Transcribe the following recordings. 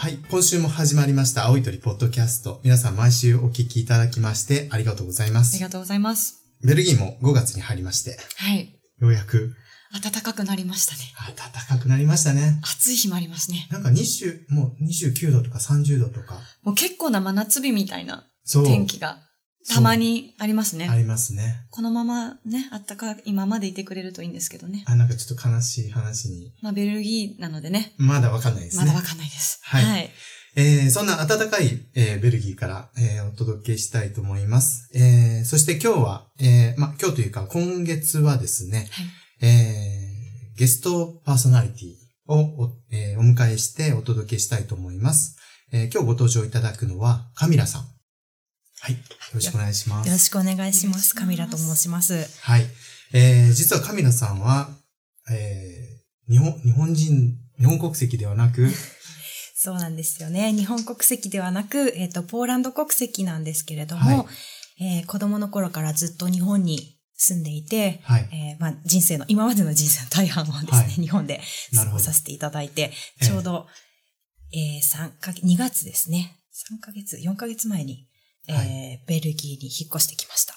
はい。今週も始まりました、青い鳥ポッドキャスト。皆さん毎週お聞きいただきましてありがとうございます。ありがとうございます。ベルギーも5月に入りまして、はい。ようやく暖かくなりましたね。暖かくなりましたね。暑い日もありますね。なんか20、もう29度とか30度とか。もう結構な真夏日みたいな。天気がたまにありますね。ありますね。このままね、暖かい今までいてくれるといいんですけどね。あ、なんかちょっと悲しい話に。まあベルギーなのでね、まだわかんないですね。まだわかんないです。はいはい。えー、そんな暖かい、えーベルギーから、えーお届けしたいと思います。えー、そして今日は、えー、まあ、今日というか今月はですね、はい。えー、ゲストパーソナリティをお,、えーお迎えしてお届けしたいと思います。えー今日ご登場いただくのはカミラさん。はい。よろしくお願いします。よろしくお願いしますす。カミラと申します。はい。えー、実はカミラさんは、えー、日本、日本人、日本国籍ではなく、そうなんですよね。日本国籍ではなく、えっ、と、ポーランド国籍なんですけれども、はいえー子供の頃からずっと日本に住んでいて、はい。えーまあ、人生の、今までの人生の大半をですね、はい日本で過ごさせていただいて、ええちょうど、えー、3ヶ月、2月ですね。3ヶ月、4ヶ月前に、えーはベルギーに引っ越してきました。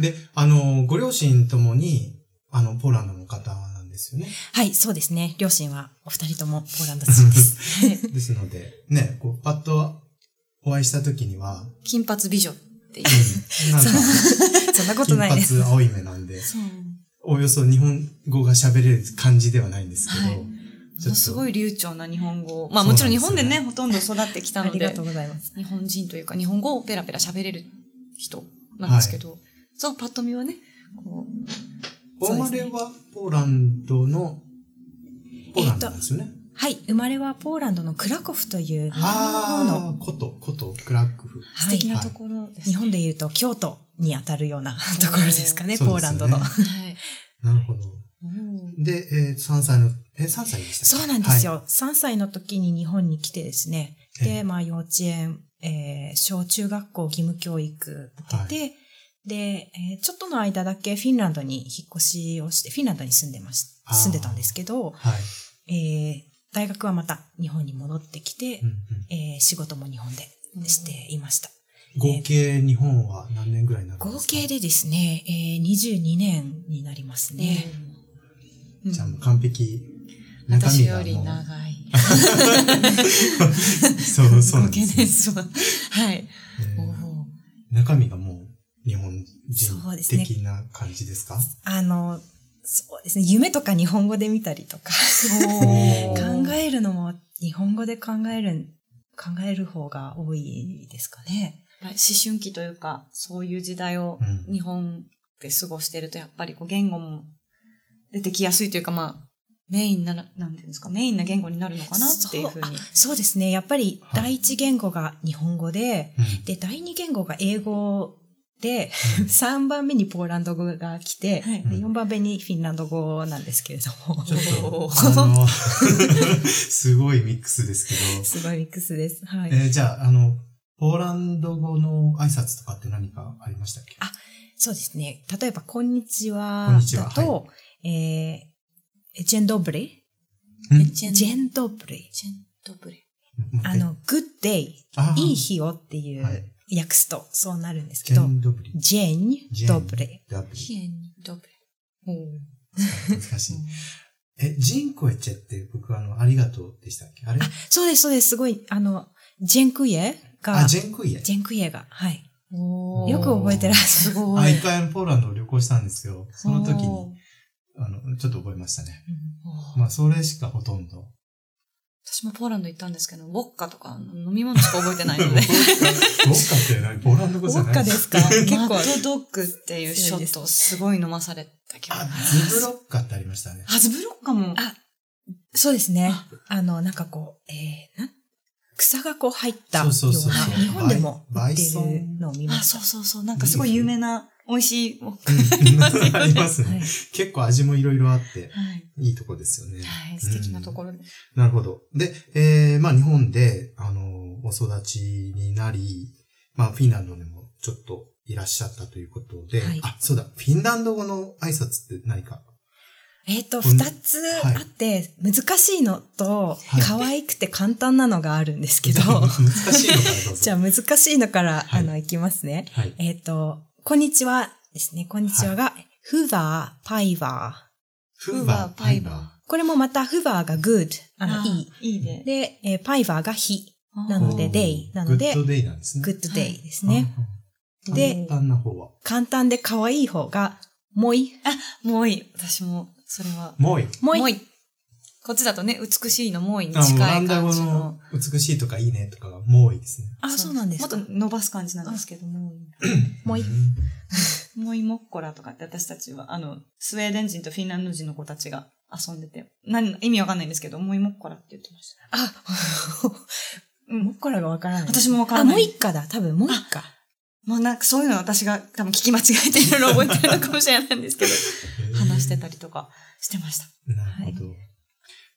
で、あの、ご両親ともに、あの、ポーランドの方なんですよね。はい、そうですね。両親はお二人ともポーランド人 です。は いですので、ね、こう、パッとお会いした時には、金髪美女っていう。うん、なんか、そんな ことないです。金髪青い目なんで。およそ日本語が喋れる感じではないんですけど、はいすごい流暢な日本語を。まあもちろん日本でね、ほとんど育ってきたのでありがとう、ございます。日本人というか日本語をペラペラ喋れる人なんですけど、そう、パッと見はね、こう、お生まれはポーランドの、ポーランドなんですよね。はい、生まれはポーランドのクラコフという、ああ、こと、こと、クラックフ。素敵なところです、日本で言うと京都に当たるようなところですかね、ポーランドの。はい。なるほど。で、えー、3歳の、え、3歳でしたそうなんですよ。3歳の時に日本に来てですね。ええで、まあ幼稚園、えー小中学校義務教育受けて、で、えーちょっとの間だけフィンランドに引っ越しをして、フィンランドに住んでましあー住んでたんですけど、はい。えー大学はまた日本に戻ってきて、うんうんえー仕事も日本でしていました。合計日本は何年ぐらいになるんですか？合計でですね、えー22年になりますね。うんじゃあもう完璧。私より中身がもう長い。そう、そうなんですよ。年数は。はい。えおーー中身がもう日本そうですね人的な感じですか？あの、そうですね、夢とか日本語で見たりとか、考えるのも日本語で考える、考える方が多いですかね。思春期というか、そういう時代をうん日本で過ごしてると、やっぱりこう言語も出てきやすいというか、まあ、メインなら、なんていうんですか、メインな言語になるのかなっていうふうに。そうあそうですね。やっぱりはい。第一言語が日本語で、うん。で、第二言語が英語で、うん。3番目にポーランド語が来て、はい。で4番目にフィンランド語なんですけれども、ちょっと、おあの、すごいミックスですけど、すごいミックスです。はい。えーじゃあ、あの、ポーランド語の挨拶とかって何かありましたっけ？あそうですね。例えば、こんにちはにちは。だと、えー、ジェンドブリんジェンジェンドブリジェントブレ。あ、の、good day いい日をっていうはい訳すとそうなるんですジェけど。ジェンジェンドブリ。ダブリヒエンドブレ。お難しい。え、ジンコエチェって僕あの、ありがとうでしたっけ？あれ？あ、そうです、そうです。すごい、あの、ジェンクイエが、あ、ジジェンクイエ。ェンクイエが、はい。およく覚えてらっしゃる。すごあ、い。一回ポーランドを旅行したんですよ。その時に、あの、ちょっと覚えましたね。おーまあ、それしかほとんど。私もポーランド行ったんですけど、ウォッカとか飲み物しか覚えてないので。ウォッカって何？ポーランド語じゃない？ウォッカですか？結マ構。ッドドッグっていうショットをすごい飲まされたけど。あ、ズブロッカってありましたね。あ、ズブロッカも。あ、そうですね。あの、なんかこう、えー、な、草がこう入ったような、そうそうそうそう日本でも売ってバイソるのを見ました。そうそうそう。なんかすごい有名な、美味しい。はうんありますね。はい結構味もいろいろあって、い。いいとこですよね。はい。素敵なところで。なるほど。で、えー、まあ日本で、あの、お育ちになり、まあフィンランドにもちょっといらっしゃったということで、はいあ、そうだ、フィンランド語の挨拶って何か？えっ、と、二つはいあって、難しいのと、はい可愛くて簡単なのがあるんですけど、難しいのからどうぞ。じゃあ難しいのから、はいあの、いきますね。はい。えっ、と、こんにちはですね。こんにちはが、フーバー、パイバフーバー、パイバー。これもまた、フーバーが good、あの、あいい。いいね。で、えーパイバーが日なー。ので、day なのでグッ、ドデイなんですね。good day ですね。うん。で簡単な方は。簡単で可愛い方が、もい。もういい。私も、それは。もういい。もい。こっちだとね、美しいのもういいに近いオランダ語感じのの。美しいとかいいねとかがもういいですね。あ、そうなんですか？もっと伸ばす感じなんですけども。もい。もいもっこらとかって私たちは、あの、スウェーデン人とフィンランド人の子たちが遊んでて、何、意味わかんないんですけど、もいもっこらって言ってました。あ、もっこらがわからない。私 もわからないあ、もう一家だ。多分、もう一家。もうなんかそういうの私が多分聞き間違えていろいろ覚えてるのかもしれないんですけど、話してたりとかしてました。なるほど。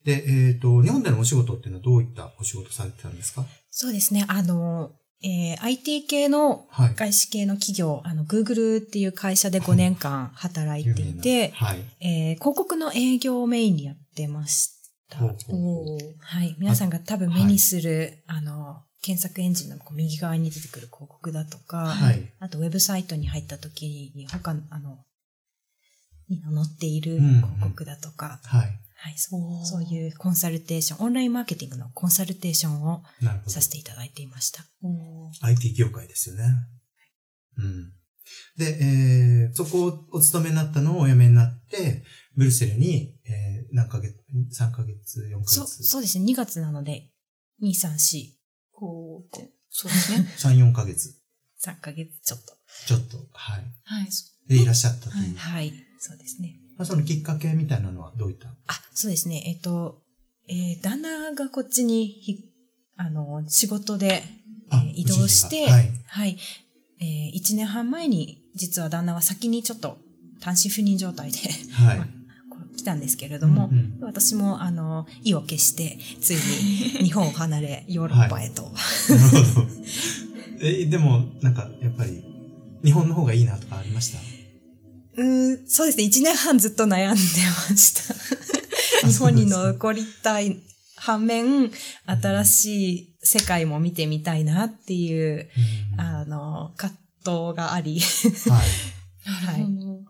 で、えっ、と、日本でのお仕事っていうのはどういったお仕事されてたんですか？そうですね。あの、えー IT 系のはい。外資系の企業、あの、Google っていう会社で5年間働いていて、はい。えー広告の営業をメインにやってました。ほうほうほうはい。皆さんが多分目にする、あの、検索エンジンのこう右側に出てくる広告だとか、はい。あとウェブサイトに入った時に他の、あの、に載っているうん広告だとか、はい。はい、そうそういうコンサルテーション、オンラインマーケティングのコンサルテーションをなるほどさ。せていただいていました。IT 業界ですよね。うん。で、えー、そこをお勤めになったのをお辞めになって、ブルセルに、えー、何ヶ月、3ヶ月、4ヶ月。そう、そうですね。2月なので、2、3、4、こうって。そうですね。3、4ヶ月。3ヶ月ちょっと。ちょっと、はい。はい。そで、いらっしゃったという。はい、そうですね。まあ、そのきっかけみたいなのはどういった？あ、そうですね。えっと、えー旦那がこっちにひ、あの、仕事で、えあー移動して、はいはい。えー、1年半前に、実は旦那は先にちょっと単身赴任状態ではい。来たんですけれども、うんうん私も、あの、意を決して、ついに 日本を離れ、ヨーロッパへと。なるほど。え、でも、なんか、やっぱり、日本の方がいいなとかありました？うーん、そうですね。1年半ずっと悩んでました。日本に残りたい反面、新しい世界も見てみたいなっていう、うんはあの、葛藤があり、い。はい。うん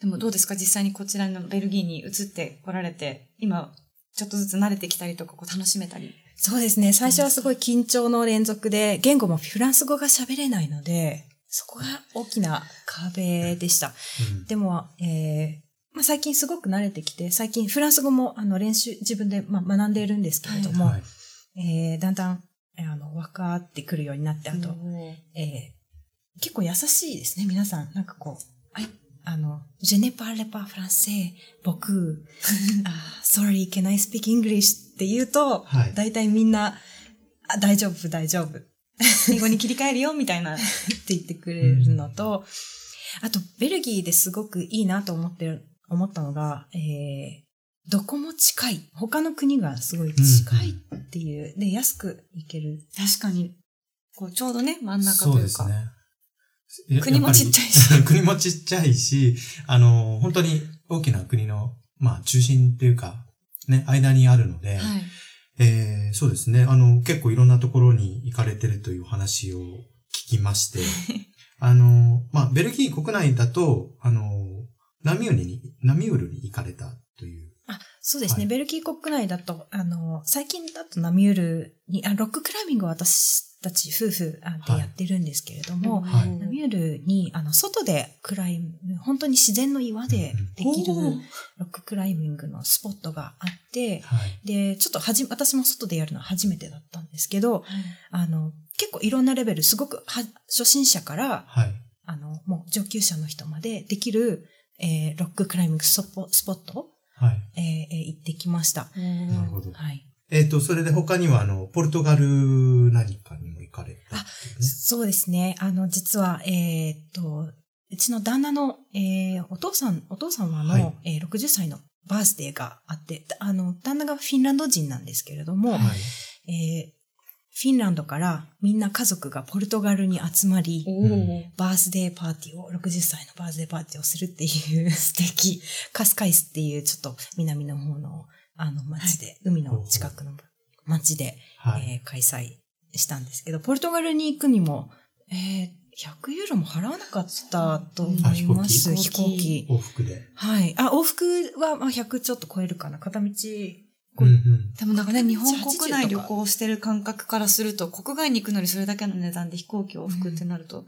でもどうですか？実際にこちらのベルギーに移って来られて、今、ちょっとずつ慣れてきたりとか、こう楽しめたり。そうですね。最初はすごい緊張の連続で、言語もフランス語が喋れないので、そこが大きな壁でした。うんでも、えーまあ、最近すごく慣れてきて、最近フランス語もあの練習、自分で、まあ、学んでいるんですけれども、はい。えーだんだん、えーあの、分かってくるようになって、あと、えー結構優しいですね、皆さん。なんかこう、あいあの、je ne parle pas français, 僕、あ sorry, can I speak English? って言うと、はい大体みんな、あ大丈夫、大丈夫。英語に切り替えるよ、みたいな。って言ってくれるのと、あと、ベルギーですごくいいなと思ってる、思ったのが、えー、どこも近い。他の国がすごい近いっていう、で、安く行ける。確かに。こう、ちょうどね、真ん中そというか。うですね。や国もちっちゃいし。国もちっちゃいし、あの、本当に大きな国の、まあ、中心っていうか、ね、間にあるので、はい。えーそうですね。あの、結構いろんなところに行かれてるという話を聞きまして、あの、まあ、ベルギー国内だと、あの、ナミウルに、ナミウルに行かれたという。あ、そうですね。はいベルギー国内だと、あの、最近だとナミュールに、あ、ロッククライミングを私たち夫婦あではいやってるんですけれども、はいナミュールに、あの、外でクライム、本当に自然の岩でできるロッククライミングのスポットがあって、はい。で、ちょっとはじ、私も外でやるのは初めてだったんですけど、あの、結構いろんなレベル、すごくは初心者から、はい。あの、もう上級者の人までできる、えーロッククライミングスポスポット、はい。えーえー行ってきました。なるほど。はい。えっ、と、それで他には、あの、ポルトガル何かにも行かれたね？そうですね。あの、実は、えーっと、うちの旦那の、えーお父さん、お父様の、はいえー60歳のバースデーがあって、あの、旦那がフィンランド人なんですけれども、はい。えーフィンランドからみんな家族がポルトガルに集まり、バースデーパーティーを、60歳のバースデーパーティーをするっていう素敵。カスカイスっていうちょっと南の方のあの町で、海の近くの町で、はい。えー開催したんですけど、ポルトガルに行くにも、えー100ユーロも払わなかったと思います。あ飛行飛行機機。往復で。はい。あ、往復はまあ100ちょっと超えるかな。片道。うんうん。でもなんかね、日本国80内旅行してる感覚からすると、国外に行くのにそれだけの値段で飛行機往復ってなると、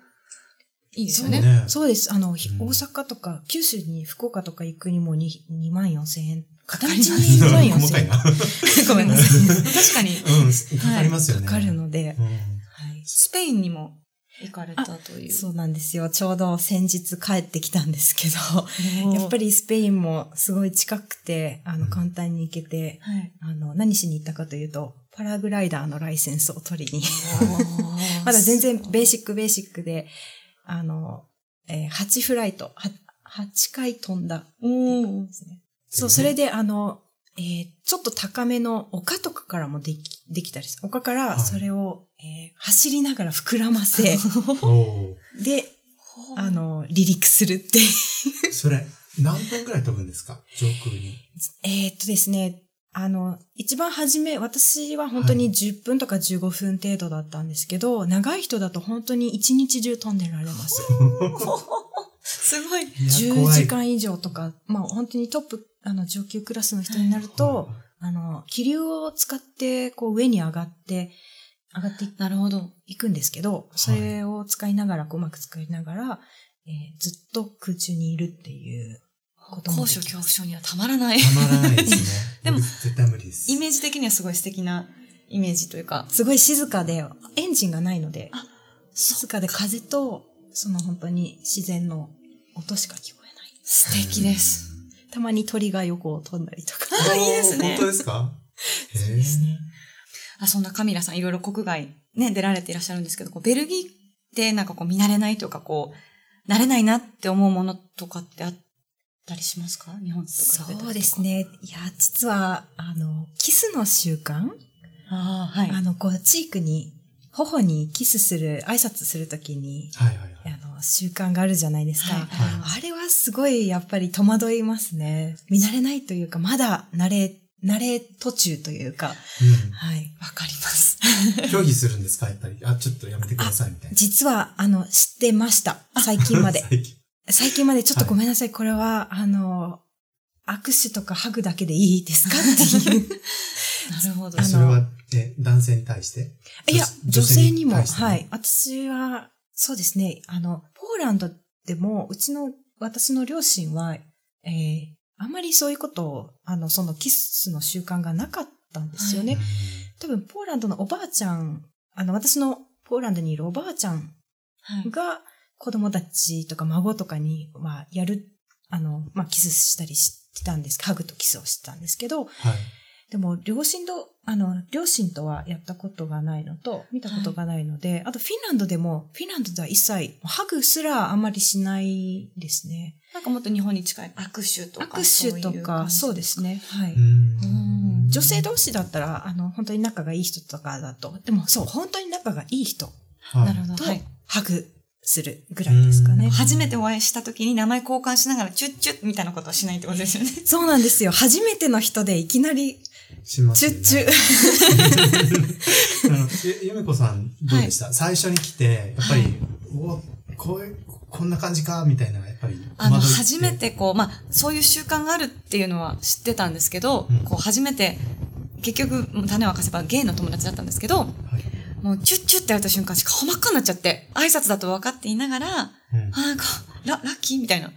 いいですよね。ねそうです。あの、ひうん大阪とか、九州に福岡とか行くにも 2, 2万4千円。片道かかりますに2万4千円。細かいな。ごめんなさい。確かに、うん、かかりますよね。かかるので。うん。はい。スペインにも行かれたという。そうなんですよ。ちょうど先日帰ってきたんですけど、やっぱりスペインもすごい近くて、あの、うん簡単に行けて、はい。あの、何しに行ったかというと、パラグライダーのライセンスを取りに、まだ全然ベーシックベーシックで、あの、えー8フライト、は8回飛んだね。そう、それで、あの、えーちょっと高めの丘とかからもでき、できたりする。丘かはい。らそれを、えー走りながら膨らませ、おで、あの、離陸するって それ、何分くらい飛ぶんですか？上空に。えーっとですね、あの、一番初め、私は本当に10分とか15分程度だったんですけど、長い人だと本当に一日中飛んでられます。すごい。いや10怖い。時間以上とか、まあ本当にトップ、あの、上級クラスの人になると、あの、気流を使って、こう上に上がって、上がっていなるほど。いくんですけど、それを使いながら、こううまく使いながら、えーずっと空中にいるっていうことも高所恐怖症にはたまらない。たまらないですね。でも僕絶対無理です。イメージ的にはすごい素敵なイメージというか。すごい静かで、エンジンがないのであ、静かで風と、その本当に自然の音しか聞こえない。素敵です。たまに鳥が横を飛んだりとか。あいいですね本当ですか？へ そうですね。あ、そんなカミラさんいろいろ国外ね、出られていらっしゃるんですけど、こうベルギーってなんかこう見慣れないというかこう、慣れないなって思うものとかってあったりしますか？日本と比べたりとかそうです。ね。いや、実は、あの、キスの習慣、ああ、はい。あの、こう、チークに、頬にキスする、挨拶するときに、はいはいはい。あの、習慣があるじゃないですか。はいはいあれはすごい、やっぱり戸惑いますね。見慣れないというか、まだ慣れ、慣れ途中というか、はい。わかります。うん。拒否するんですか？やっぱり。あ、ちょっとやめてくださいみたいな。実は、あの、知ってました。最近まで。最近最近までちょっとごめんなさい。これは、あの、握手とかハグだけでいいですか？っていう。なるほどそれは、え、男性に対して？いや、女女性性にも、はい。私は、そうですね。あの、ポーランドでも、うちの、私の両親は、えー、あんまりそういうことを、あの、そのキスの習慣がなかったんですよね。はい多分、ポーランドのおばあちゃん、あの、私のポーランドにいるおばあちゃんはい。が、子供たちとか孫とかに、まあ、やる、あの、まあ、キスしたりしてたんですハグとキスをしてたんですけど、はい。でも、両親と、あの、両親とはやったことがないのと、見たことがないので、あとフィンランドでも、フィンランドでは一切、ハグすらあんまりしないですね。なんかもっと日本に近い握手とか。握手とか、そうでですすね。はい。うん女性同士だったら、あの、本当に仲がいい人とかだと、でもそう、本当に仲がいい人はいなるほど。とはい。ハグするぐらいですかね。うん初めてお会いした時に名前交換しながらチュッチュッみたいなことはしないってことですよね。そうなんですよ。初めての人でいきなり、しますよねチュッチュ。あの、ゆゆめこさん、どうでした、最初に来て、やっぱり、おこういう、こんな感じか、みたいな、やっぱり。あの、初め。てこう、まあ、そういう習慣があるっていうのは知ってたんですけど、うんこう、初めて、結局、種を明かせばゲイの友達だったんですけど、はい。もう、チュッチュッってやれた瞬間、顔真っ赤になっちゃって、挨拶だと分かっていながら、あ、うんなんか、ラ、ラッキーみたいな。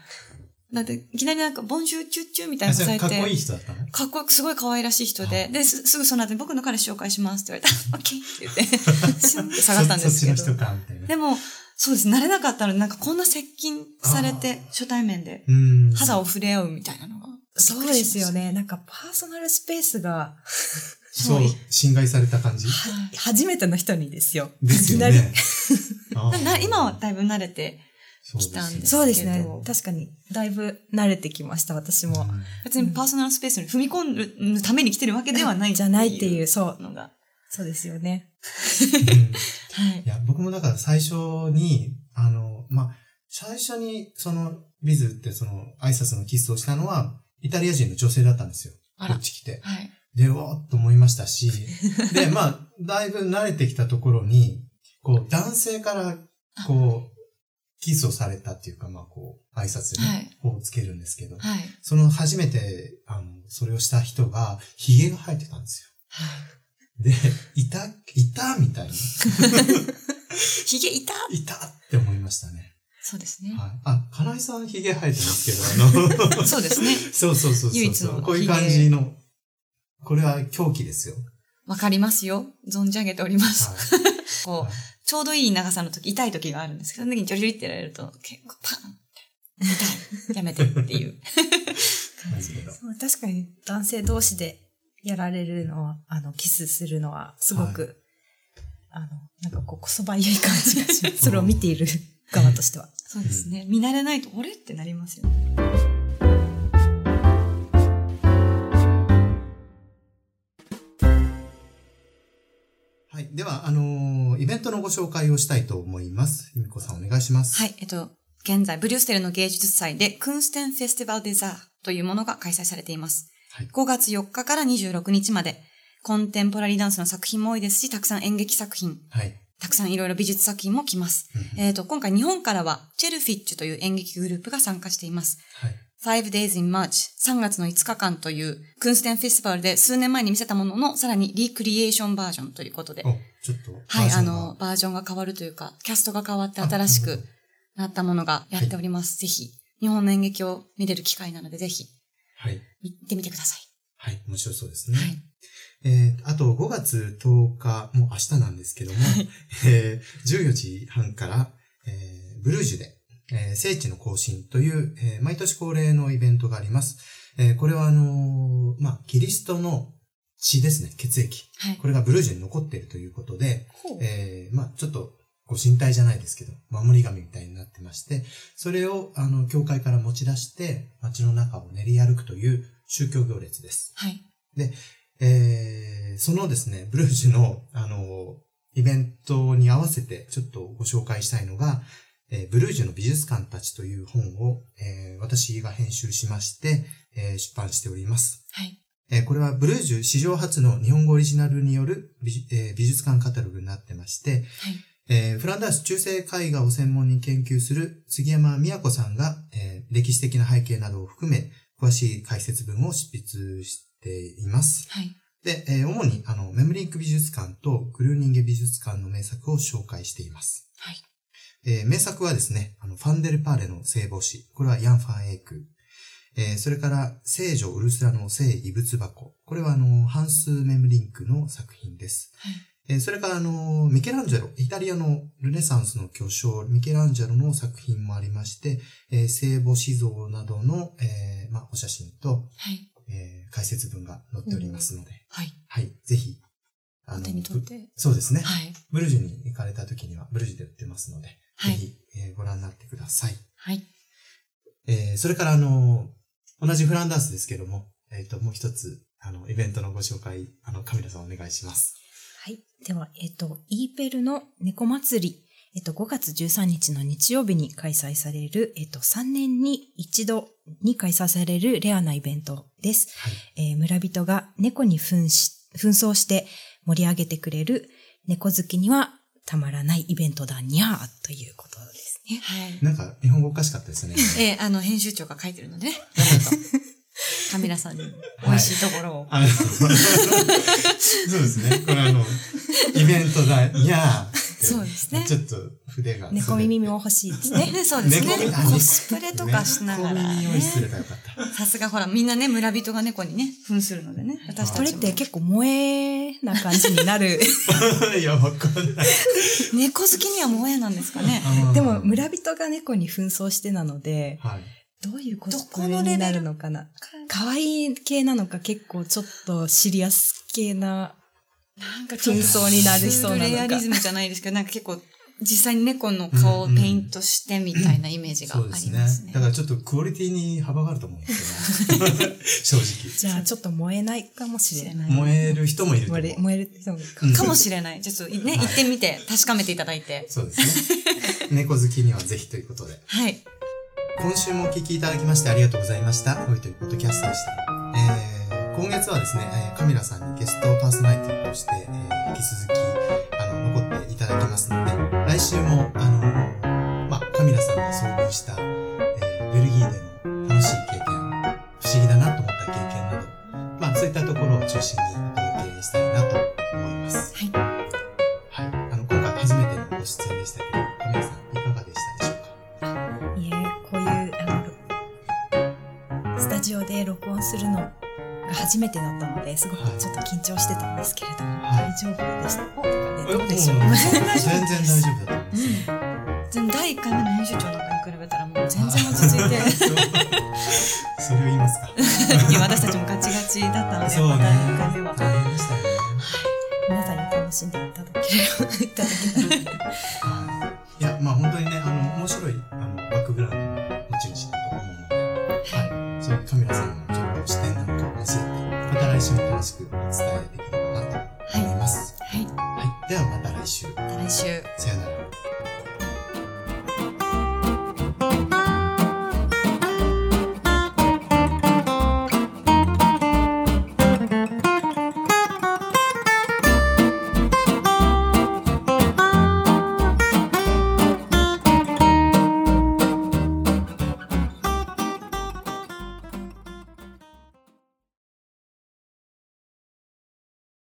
だって、いきなりなんか、ボンジューチュッチュみたいなされて、れかっこいい人だったのかっこよく、すごい可愛らしい人で、で、すすぐその後に僕の彼氏紹介しますって言われたら、オッケーって言って、シュンって下がったんですけどそそっちの。人か、みたいな。でも、そうです。慣れなかったので、なんかこんな接近されて、初対面で、うん。肌を触れ合うみたいなのが。そうですよね。なんかパーソナルスペースが そう、侵害された感じ？初めての人にですよ。ですよいきなりね。今はだいぶ慣れて、そうです来たんですそうですねけど。確かに、だいぶ慣れてきました、私も。うん別にパーソナルスペースに踏み込むために来てるわけではない じゃないっていう、そう。のが。そうですよね。はいい。や、僕もだから最初に、あの、まあ、最初にそのビズってその挨拶のキスをしたのは、イタリア人の女性だったんですよ。こっち来て。はい。で、おーっと思いましたし、で、まあ、だいぶ慣れてきたところに、こう、男性から、こう、キスをされたっていうか、まあ、こう、挨拶にはいこうつけるんですけど、はい。その初めて、あの、それをした人が、髭が生えてたんですよ。で、いた、いたみたいな。ヒゲいた？いたって思いましたね。そうですね。はい。あ、金井さん髭生えてますけど、あの、そうですね。そうそうそうそう。唯一のこういう感じの、これは狂気ですよ。わかりますよ。存じ上げております。はい。こうはい、ちょうどいい長さの時、痛い時があるんですけど、その時にジョリジョリってやられると、結構パンって痛い。やめてっていう感じです。そう確かに男性同士でやられるのは、あの、キスするのは、すごく、あの、なんかこう、こそばゆい感じがします。それを見ている側としては。そうですね。見慣れないと、あれってなりますよね。はい。では、あのーイベントのご紹介をしたいと思います。ゆみこさんお願いします。はい。えっと、現在、ブリュッセルの芸術祭で、クンステンフェスティバルデザーというものが開催されています。はい5月4日から26日まで、コンテンポラリーダンスの作品も多いですし、たくさん演劇作品、はい。たくさんいろいろ美術作品も来ます。うんえっと、今回日本からは、チェルフィッチュという演劇グループが参加しています。はい。Five Days in March 3月の5日間というクンステンフェスティバルで数年前に見せたもののさらにリクリエーションバージョンということで。お、ちょっと。はい、あの、バージョンが変わるというか、キャストが変わって新しくなったものがやっております。ぜひ、日本の演劇を見れる機会なので、ぜひ、はい。見てみてくださはい。面白そうですい。ね。はい。えー、あと5月10日、もう明日なんですけども、えー、14時半から、えー、ブルージュで、えー、聖地の行進という、えー毎年恒例のイベントがあります。えーこれはあのーまあ、キリストの血ですね、血液。はい。これがブルージュに残っているということで、えーまあ、ちょっと、ご神体じゃないですけど、守り神みたいになってまして、それを、あの、教会から持ち出して、街の中を練り歩くという宗教行列です。はい。えーそのですね、ブルージュの、あの、イベントに合わせてちょっとご紹介したいのが、えーブルージュの美術館たちという本を、えー私が編集しまして、えー出版しております。はい。えーこれはブルージュ史上初の日本語オリジナルによる美,、えー美術館カタログになってまして、はい。えーフランダース中世絵画を専門に研究する杉山美也子さんが、えー歴史的な背景などを含め、詳しい解説文を執筆しています。はい。で、えー主にあのメムリンク美術館とクルーニンゲ美術館の名作を紹介しています。はい。えー名作はですね、あのファンデルパーレの聖母子。これはヤン・ファン・エイク。えーそれから、聖女ウルスラの聖遺物箱。これはあの、ハンス・メムリンクの作品です。はいえーそれからあの、ミケランジェロ、イタリアのルネサンスの巨匠、ミケランジェロの作品もありまして、えー聖母子像などの、えーまあ、お写真と、はい。えー解説文が載っておりますので、はい。はい、ぜひ、あお手に取ってぶそうですね。はい。ブルジュに行かれた時には、ブルジュで売ってますので、はいぜひ、えーご覧になってください。はい。えーそれから、あの、同じフランダースですけども、えっ、と、もう一つ、あの、イベントのご紹介、あの、カミラさんお願いします。はい。では、えっと、イーペルの猫祭り、えっと、5月13日の日曜日に開催される、えっと、3年に一度に開催されるレアなイベントです。はい。えー村人が猫に扮し、紛争して盛り上げてくれる猫好きにはたまらないイベントだにゃーということですね。はい。なんか、日本語おかしかったですね。えーあの、編集長が書いてるのでね、カミラさんに美味しいところを。あの、そうですね。これあの、イベントだ、にゃーそうですねちょっと筆が。猫耳も欲しいですね。ね、そうですね。コスプレとかしながら猫耳をすれね。ばよかった。さすがほら、みんなね、村人が猫にね、扮するのでね。私たちも。これって結構萌えな感じになる。いや、わかんない。猫好きには萌えなんですかね。でも村人が猫に紛争してなので、はい。どういうコスプレになるのかな可愛い系なのか結構ちょっとシリアス系ななんか紛争になりそうなのかレアリズムじゃないですけど、なんか結構、実際に猫の顔をペイントしてみたいなイメージがありそうますね。ですね。だからちょっとクオリティに幅があると思うんですけど、正じゃあちょっと燃えないかもしれない。直。燃える人もいると思う。燃える燃える人もいるかうんかもしれない。ちょっとね、行ってみて、確かめていただいて。そうですね。猫好きにはぜひということで。はい。今週もお聞きいただきましてありがとうございました。おいというポッドキャストでした。えー、今月はですね、えカミラさんにゲストパーソナリティとして、えー引き続き、あの、残っていただきますので、来週も、あのまあ、カミラさんが遭遇した、えーベルギーでの楽しい経験、不思議だなと思った経験など、まあ、そういったところを中心に初めてだったので、すごくちょっと緊張してたんですけれども、はい大丈夫でした？かとかね、えどうでしょう？全然大丈夫だと思いますね。全然第1回目の編集長なんかに比べたらもう全然落ち着いて、それを言いますか。私たちもガチガチだったので、そうね第1回目は。大変でしたよね。皆さんに楽しんでいただければ、いただけたら。